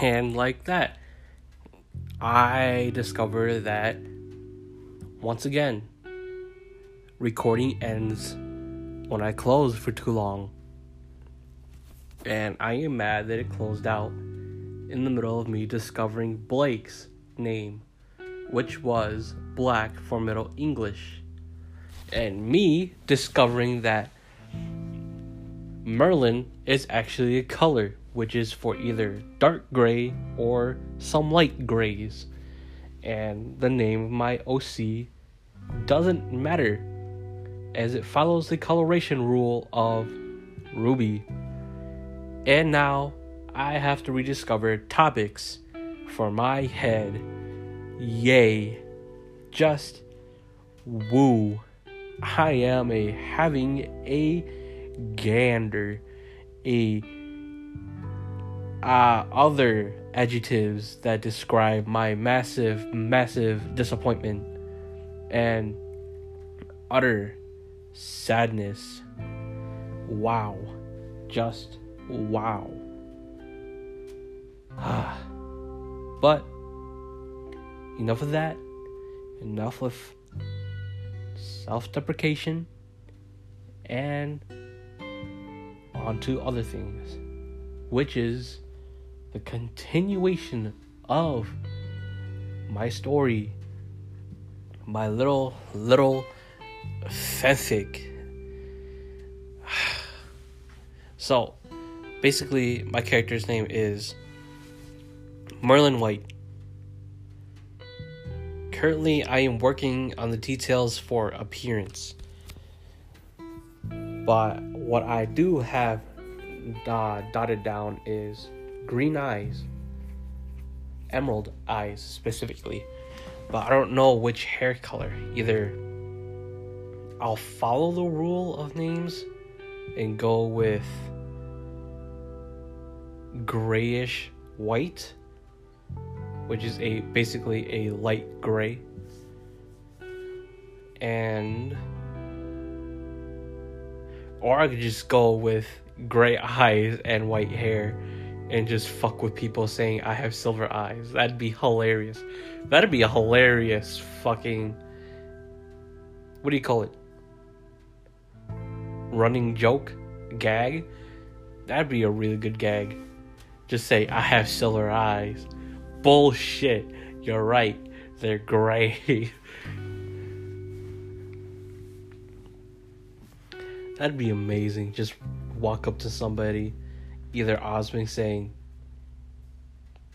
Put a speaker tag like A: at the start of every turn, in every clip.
A: And like that, I discover that once again, recording ends when I close for too long. And I am mad that it closed out in the middle of me discovering Blake's name, which was Black for Middle English. And me discovering that Merlin is actually a color, which is for either dark gray or some light grays. And the name of my OC doesn't matter as it follows the coloration rule of RWBY. And now I have to rediscover topics for my head. Yay. Just woo. I am a having a gander. A uh, other adjectives that describe my massive, massive disappointment and utter sadness. Wow. Just wow. but enough of that. Enough of self deprecation. And on to other things, which is the continuation of my story, my little, little fanfic. So, basically, my character's name is Merlin White. Currently, I am working on the details for appearance. But what I do have uh, dotted down is green eyes, emerald eyes specifically. But I don't know which hair color. Either I'll follow the rule of names and go with grayish white, which is a basically a light gray. And or I could just go with gray eyes and white hair and just fuck with people saying I have silver eyes. That'd be hilarious. That'd be a hilarious fucking what do you call it? running joke gag, that'd be a really good gag. Just say, I have silver eyes. Bullshit. You're right. They're gray. That'd be amazing. Just walk up to somebody, either Osmond saying,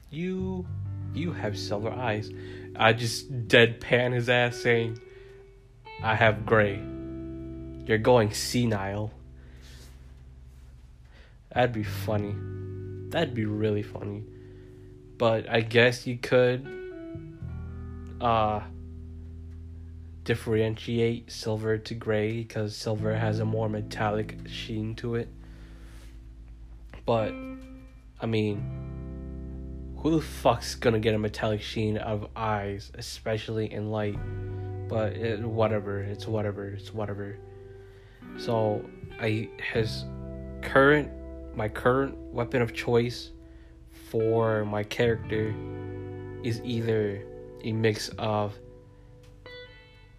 A: You you have silver eyes. I just deadpan his ass saying, I have gray. You're going senile. That'd be funny. That'd be really funny. But I guess you could uh differentiate silver to gray because silver has a more metallic sheen to it. But I mean, who the fuck's gonna get a metallic sheen of eyes, especially in light? But it, whatever, it's whatever, it's whatever. So I his current my current weapon of choice for my character is either a mix of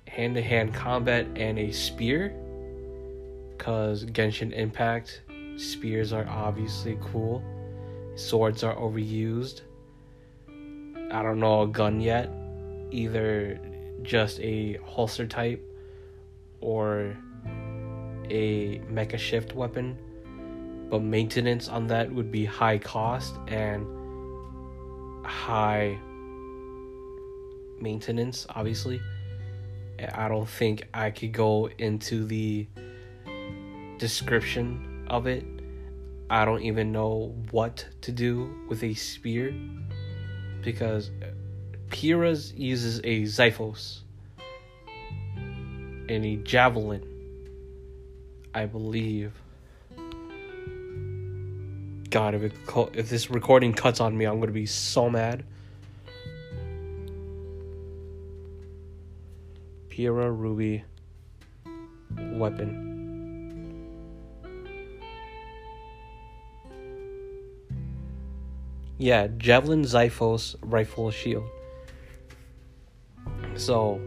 A: hand to hand combat and a spear. Because Genshin Impact, spears are obviously cool, swords are overused. I don't know a gun yet, either just a holster type or a mecha shift weapon, but maintenance on that would be high cost and high maintenance, obviously. I don't think I could go into the description of it. I don't even know what to do with a spear because Pyrrha's uses a Xiphos and a javelin I believe. God, if it if this recording cuts on me, I'm gonna be so mad. Pyrrha RWBY weapon. Yeah, Javelin, Xiphos, Rifle, Shield. So.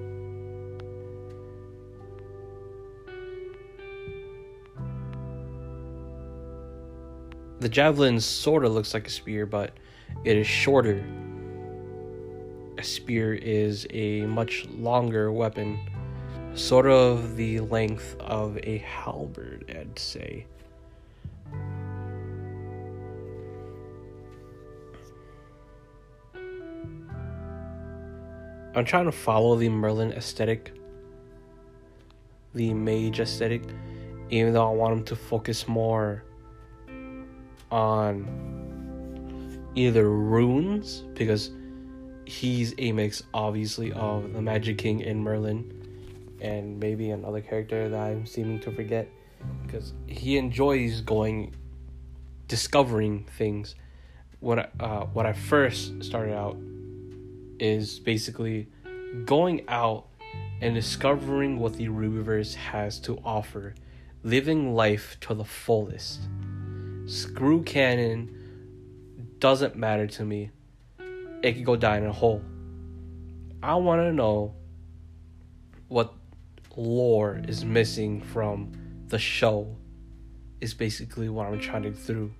A: The javelin sort of looks like a spear, but it is shorter. A spear is a much longer weapon, sort of the length of a halberd, I'd say. I'm trying to follow the Merlin aesthetic, the mage aesthetic, even though I want him to focus more on either runes because he's a mix obviously of the Magic King and Merlin and maybe another character that I'm seeming to forget because he enjoys going discovering things. What I, uh, what I first started out is basically going out and discovering what the RWBYverse has to offer, living life to the fullest. Screw canon doesn't matter to me. It could go die in a hole. I want to know what lore is missing from the show. Is basically what I'm trying to through.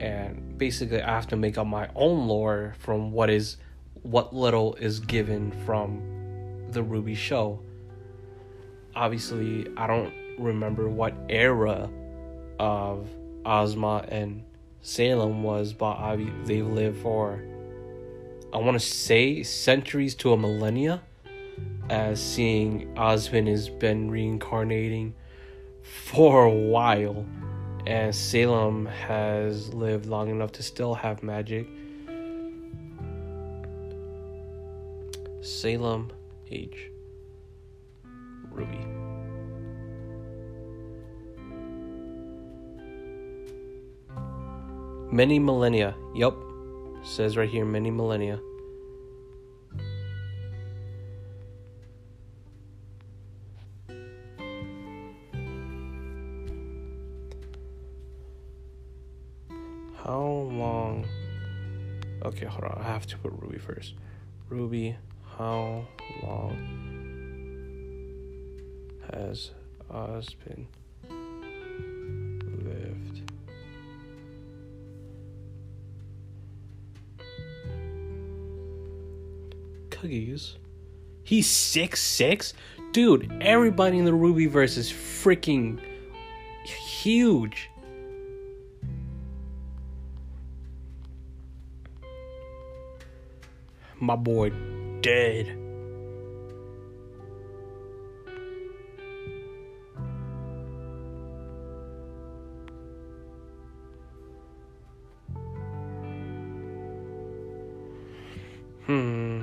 A: And basically, I have to make up my own lore from what is what little is given from the RWBY show. Obviously, I don't remember what era of Ozma and Salem was, but they've lived for, I want to say, centuries to a millennia. As seeing Osmond has been reincarnating for a while, and Salem has lived long enough to still have magic Salem Age RWBY. Many millennia. Yup. Says right here, many millennia. How long? Okay, hold on. I have to put RWBY first. RWBY how long has Ozpin lived? Cookies. He's six six, dude. Everybody in the RWBYverse is freaking huge. My boy dead. Hmm.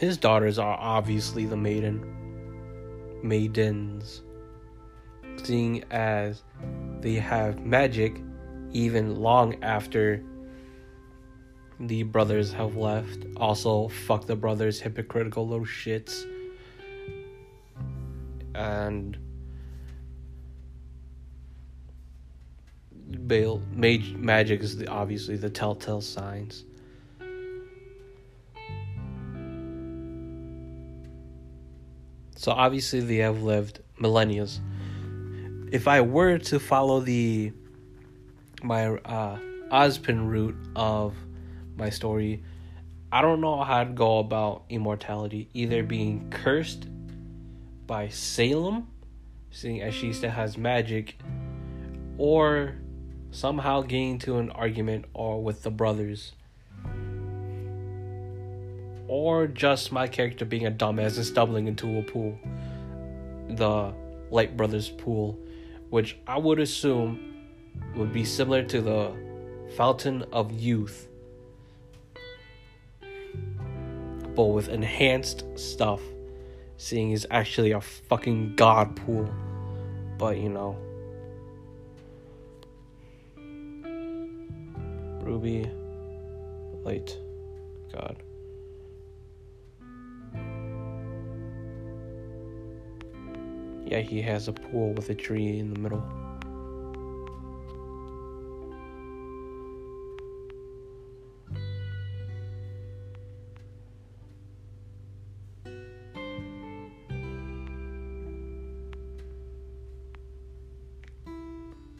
A: His daughters are obviously the maiden maidens, seeing as they have magic even long after the brothers have left. Also, fuck the brothers, hypocritical little shits. And Bale, mage, magic is the, obviously the telltale signs. So obviously they have lived millennia. If I were to follow the my uh Ozpin route of my story, I don't know how to go about immortality, either being cursed by Salem, seeing as she still has magic, or somehow getting to an argument or with the brothers or just my character being a dumbass and stumbling into a pool, the Light Brothers pool, which I would assume would be similar to the Fountain of Youth, but with enhanced stuff. Seeing is actually a fucking god pool, but you know. RWBY, light, God. Yeah, he has a pool with a tree in the middle.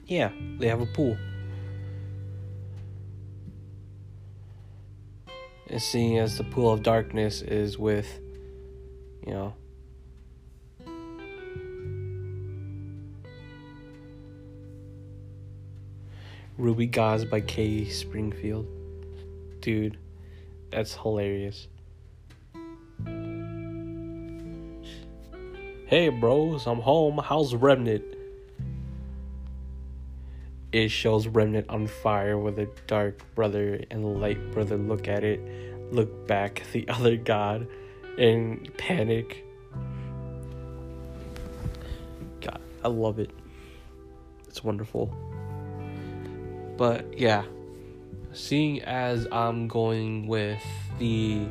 A: Yeah, they have a pool. And seeing as the pool of darkness is with, you know, RWBY Gauze by K. Springfield. Dude, that's hilarious. Hey bros, I'm home. How's Remnant? It shows Remnant on fire with a dark brother and light brother look at it, look back the other god, and panic. God, I love it. It's wonderful. But yeah, seeing as I'm going with the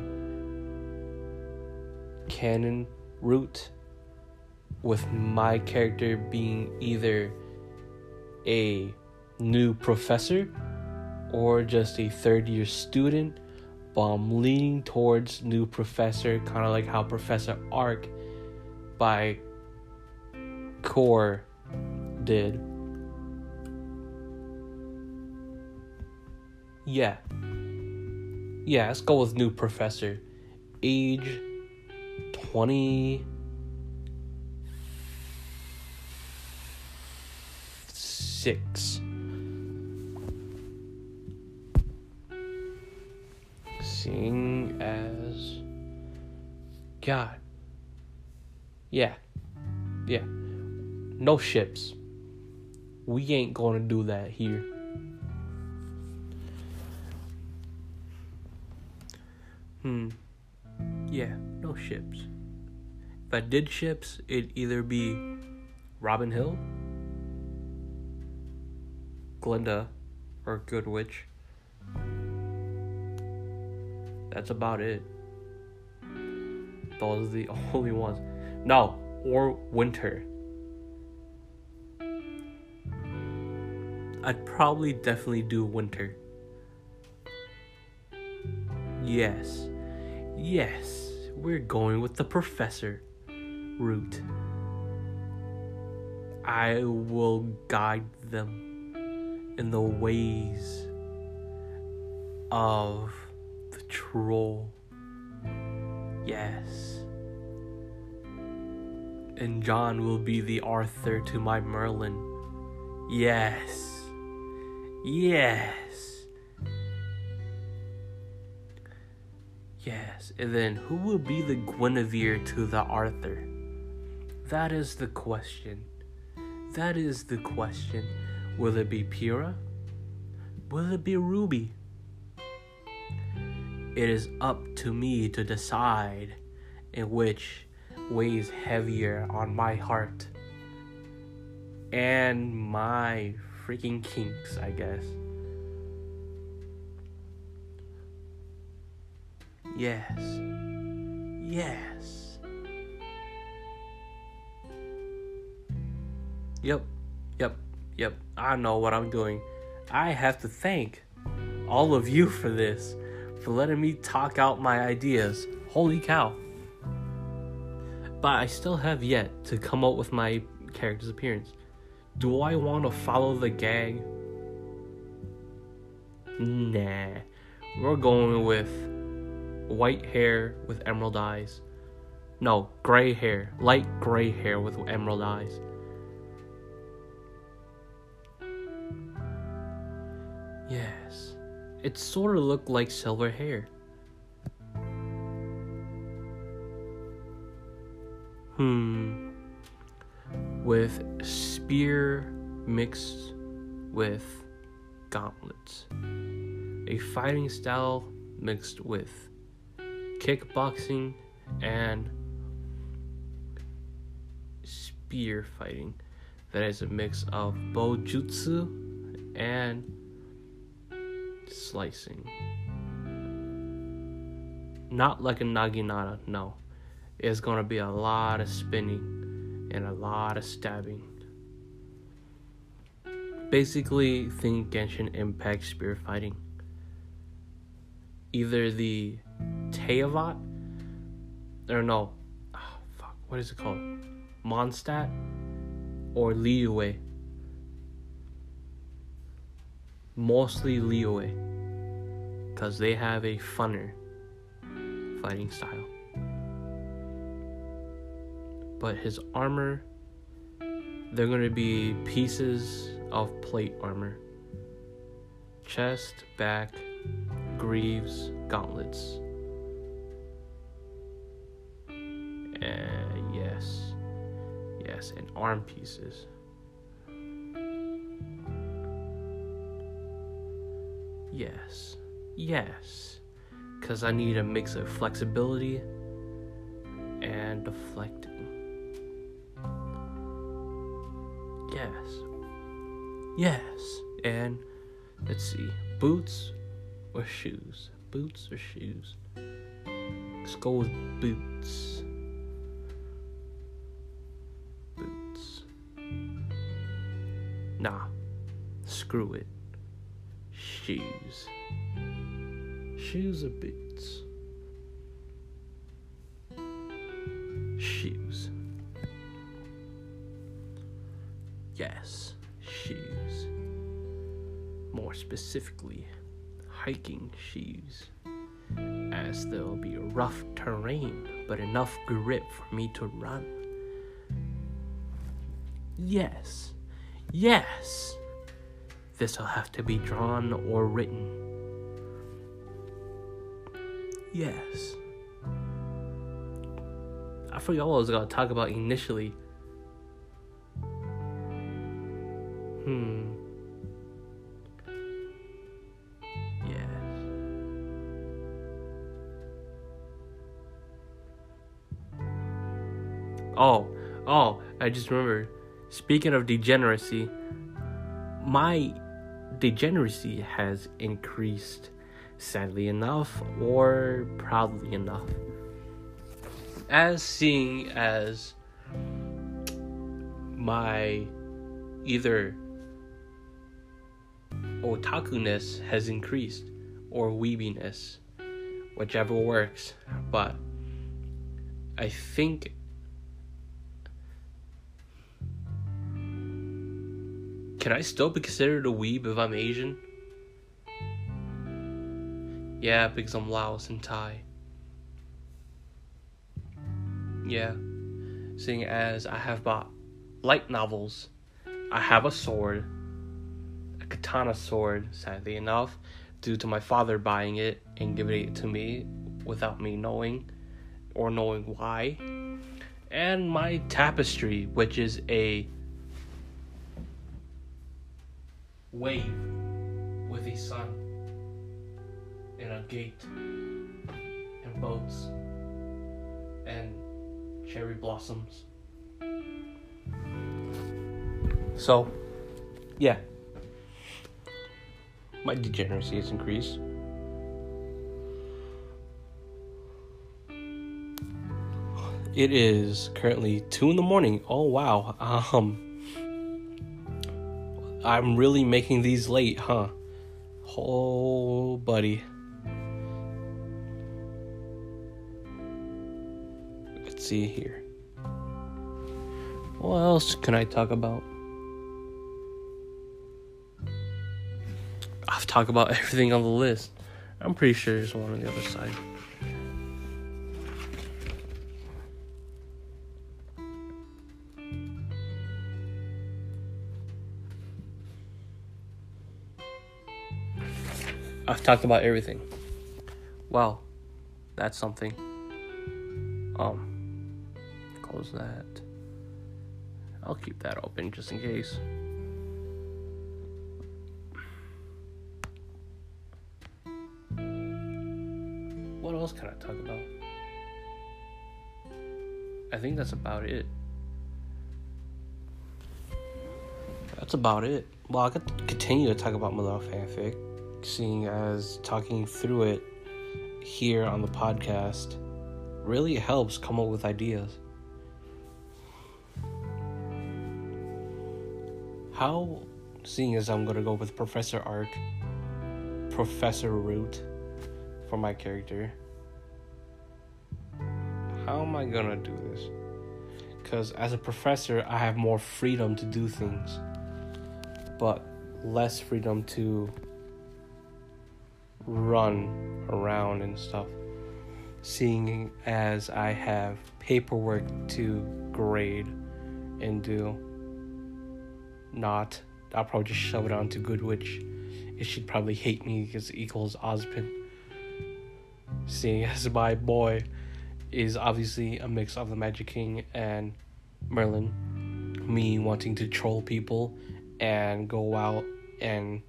A: canon route, with my character being either a new professor or just a third year student, but I'm leaning towards new professor, kind of like how Professor Arc by Core did. Yeah. Yeah, let's go with new professor. Age 20 six. Seeing as God. Yeah. Yeah. No ships. We ain't gonna do that here. Hmm. Yeah, no ships. If I did ships, it'd either be Robyn Hill, Glynda, or Goodwitch. That's about it. Those are the only ones. No, or Winter. I'd probably definitely do Winter. Yes. Yes. We're going with the professor route. I will guide them in the ways of the troll. Yes. And Jaune will be the Arthur to my Merlin. Yes. Yes. And then who will be the Guinevere to the Arthur? That is the question. That is the question. Will it be Pyrrha? Will it be Ruby? It is up to me to decide in which weighs heavier on my heart and my freaking kinks, I guess. Yes. Yes. Yep. Yep. Yep. I know what I'm doing. I have to thank all of you for this, for letting me talk out my ideas. Holy cow. But I still have yet to come up with my character's appearance. Do I want to follow the gag? Nah. We're going with white hair with emerald eyes. No, gray hair, light gray hair with emerald eyes. Yes, it sort of looked like silver hair. Hmm. With spear mixed with gauntlets. A fighting style mixed with kickboxing and spear fighting that is a mix of bojutsu and slicing. Not like a naginata, no. It's gonna be a lot of spinning and a lot of stabbing. Basically, think Genshin Impact spear fighting. Either the Teyvat, or no, oh, fuck, what is it called? Mondstadt or Liyue. Mostly Liyue, because they have a funner fighting style. But his armor, they're going to be pieces of plate armor chest, back, greaves, gauntlets. Uh, yes. Yes, and arm pieces. Yes. Yes. Because I need a mix of flexibility and deflecting. Yes. Yes. And let's see. Boots or shoes? Boots or shoes? Let's go with boots. Boots. Nah. Screw it. Shoes. Shoes or boots? Shoes. Yes, shoes. More specifically, hiking shoes. As there'll be rough terrain, but enough grip for me to run. Yes, yes. This'll have to be drawn or written. Yes. I forgot what I was gonna talk about initially. Hmm. I just remembered. Speaking of degeneracy, my degeneracy has increased sadly enough or proudly enough. As seeing as my either otakuness has increased or weebiness, whichever works, but I think Can I still be considered a weeb if I'm Asian? Yeah, because I'm Laos and Thai. Yeah. Seeing as I have bought light novels, I have a sword, a katana sword, sadly enough, due to my father buying it and giving it to me without me knowing or knowing why. And my tapestry, which is a wave with a sun and a gate and boats and cherry blossoms. So, yeah, my degeneracy has increased. It is currently two in the morning. Oh wow. Um I'm really making these late, huh? Oh, buddy. Let's see here. What else can I talk about? I've talked about everything on the list. I'm pretty sure there's one on the other side. I've talked about everything. Well, that's something. Um, close that. I'll keep that open just in case. What else can I talk about? I think that's about it. That's about it. Well, I could continue to talk about my love fanfic. Seeing as talking through it here on the podcast really helps come up with ideas. How, seeing as I'm gonna go with Professor Arc, Professor Root for my character, how am I gonna do this? Because as a professor, I have more freedom to do things, but less freedom to run around and stuff. Seeing as I have paperwork to grade and do, not, I'll probably just shove it onto Goodwitch. It should probably hate me because it equals Ozpin. Seeing as my boy is obviously a mix of the Magic King and Merlin. Me wanting to troll people and go out and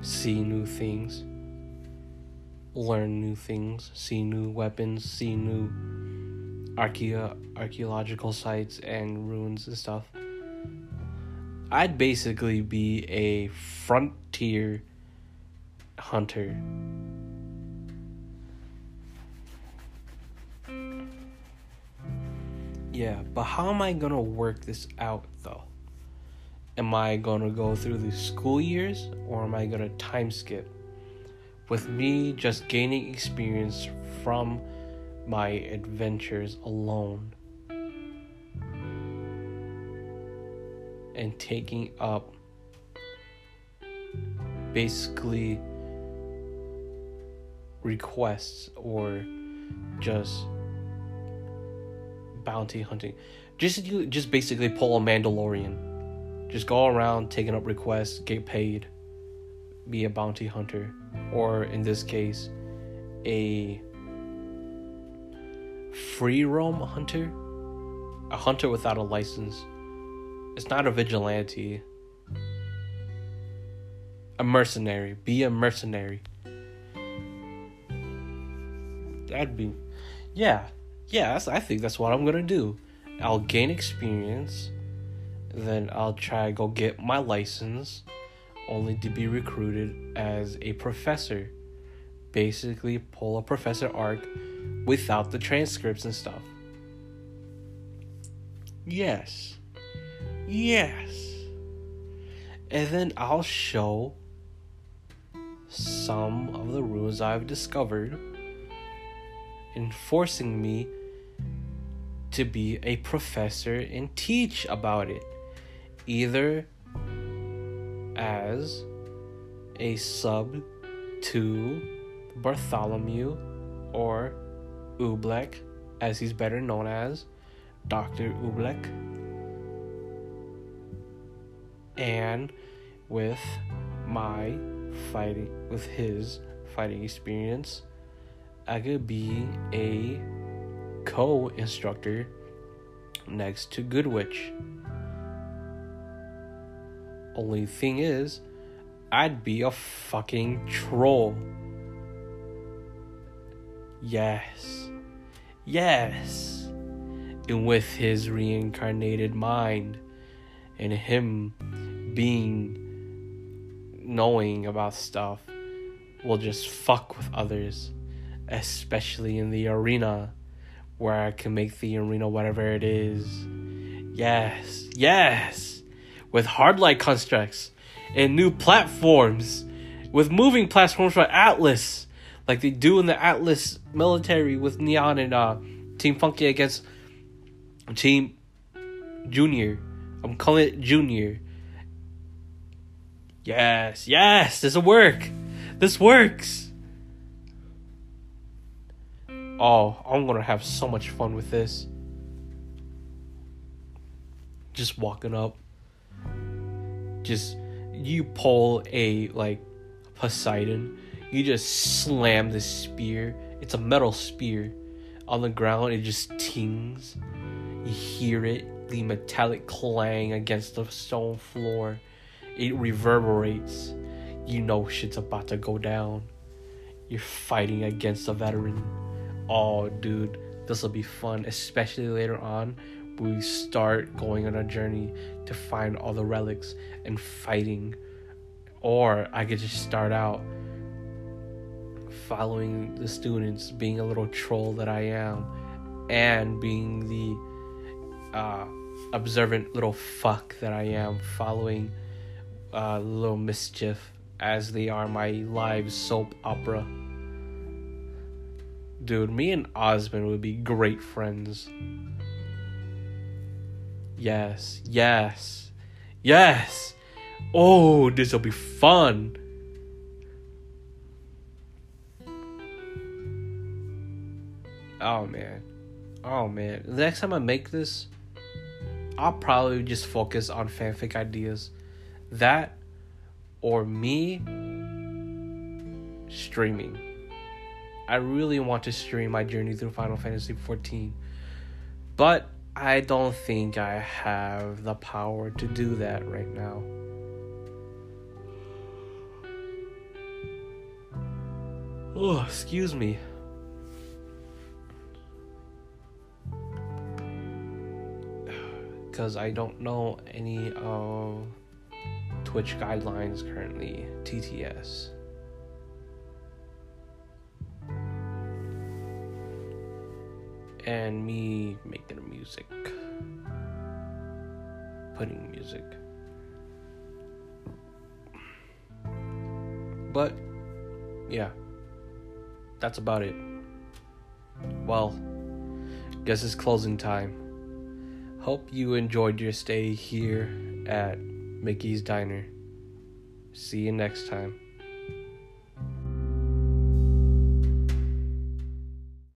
A: see new things, learn new things, see new weapons, see new archaeo- archaeological sites and ruins and stuff. I'd basically be a frontier hunter Yeah, but how am I gonna work this out though? Am I gonna go through the school years or am I gonna time skip? With me just gaining experience from my adventures alone and taking up basically requests or just bounty hunting. Just you just basically pull a Mandalorian. Just go around taking up requests, get paid, be a bounty hunter, or in this case, a free roam hunter, a hunter without a license. It's not a vigilante. A mercenary. Be a mercenary. That'd be, yeah yes, I think that's what I'm gonna do. I'll gain experience, then I'll try go get my license, only to be recruited as a professor. Basically, pull a professor arc without the transcripts and stuff. Yes. Yes. And then I'll show some of the rules I've discovered, enforcing me to be a professor and teach about it, either as a sub to Bartholomew or Oobleck, as he's better known as, Dr. Oobleck. And with my fighting, with his fighting experience, I could be a co instructor next to Goodwitch. Only thing is, I'd be a fucking troll. Yes. Yes. And with his reincarnated mind and him being knowing about stuff will just fuck with others, especially in the arena where I can make the arena whatever it is. Yes, yes, with hard light constructs and new platforms, with moving platforms for Atlas, like they do in the Atlas military with Neon and uh, Team Funky against Team Junior. I'm calling it Junior. Yes, yes, this will work. This works. Oh, I'm gonna have so much fun with this. Just walking up. Just you pull a like Poseidon. You just slam the spear. It's a metal spear. On the ground it just tings. You hear it, the metallic clang against the stone floor. It reverberates. You know shit's about to go down. You're fighting against a veteran oh, dude, this will be fun, especially later on we start going on a journey to find all the relics and fighting Or I could just start out following the students, being a little troll that I am, and being the uh, observant little fuck that I am, following uh, little mischief as they are my live soap opera. Dude, me and Osmond would be great friends. Yes, yes, yes. Oh, this will be fun. Oh man. Oh man. The next time I make this, I'll probably just focus on fanfic ideas. That or me streaming. I really want to stream my journey through Final Fantasy XIV. But I don't think I have the power to do that right now. Oh, excuse me. Because I don't know any of Twitch guidelines currently, TTS. And me making music, putting music. But, yeah, that's about it. Well, guess it's closing time. Hope you enjoyed your stay here at Mickey's Diner. See you next time.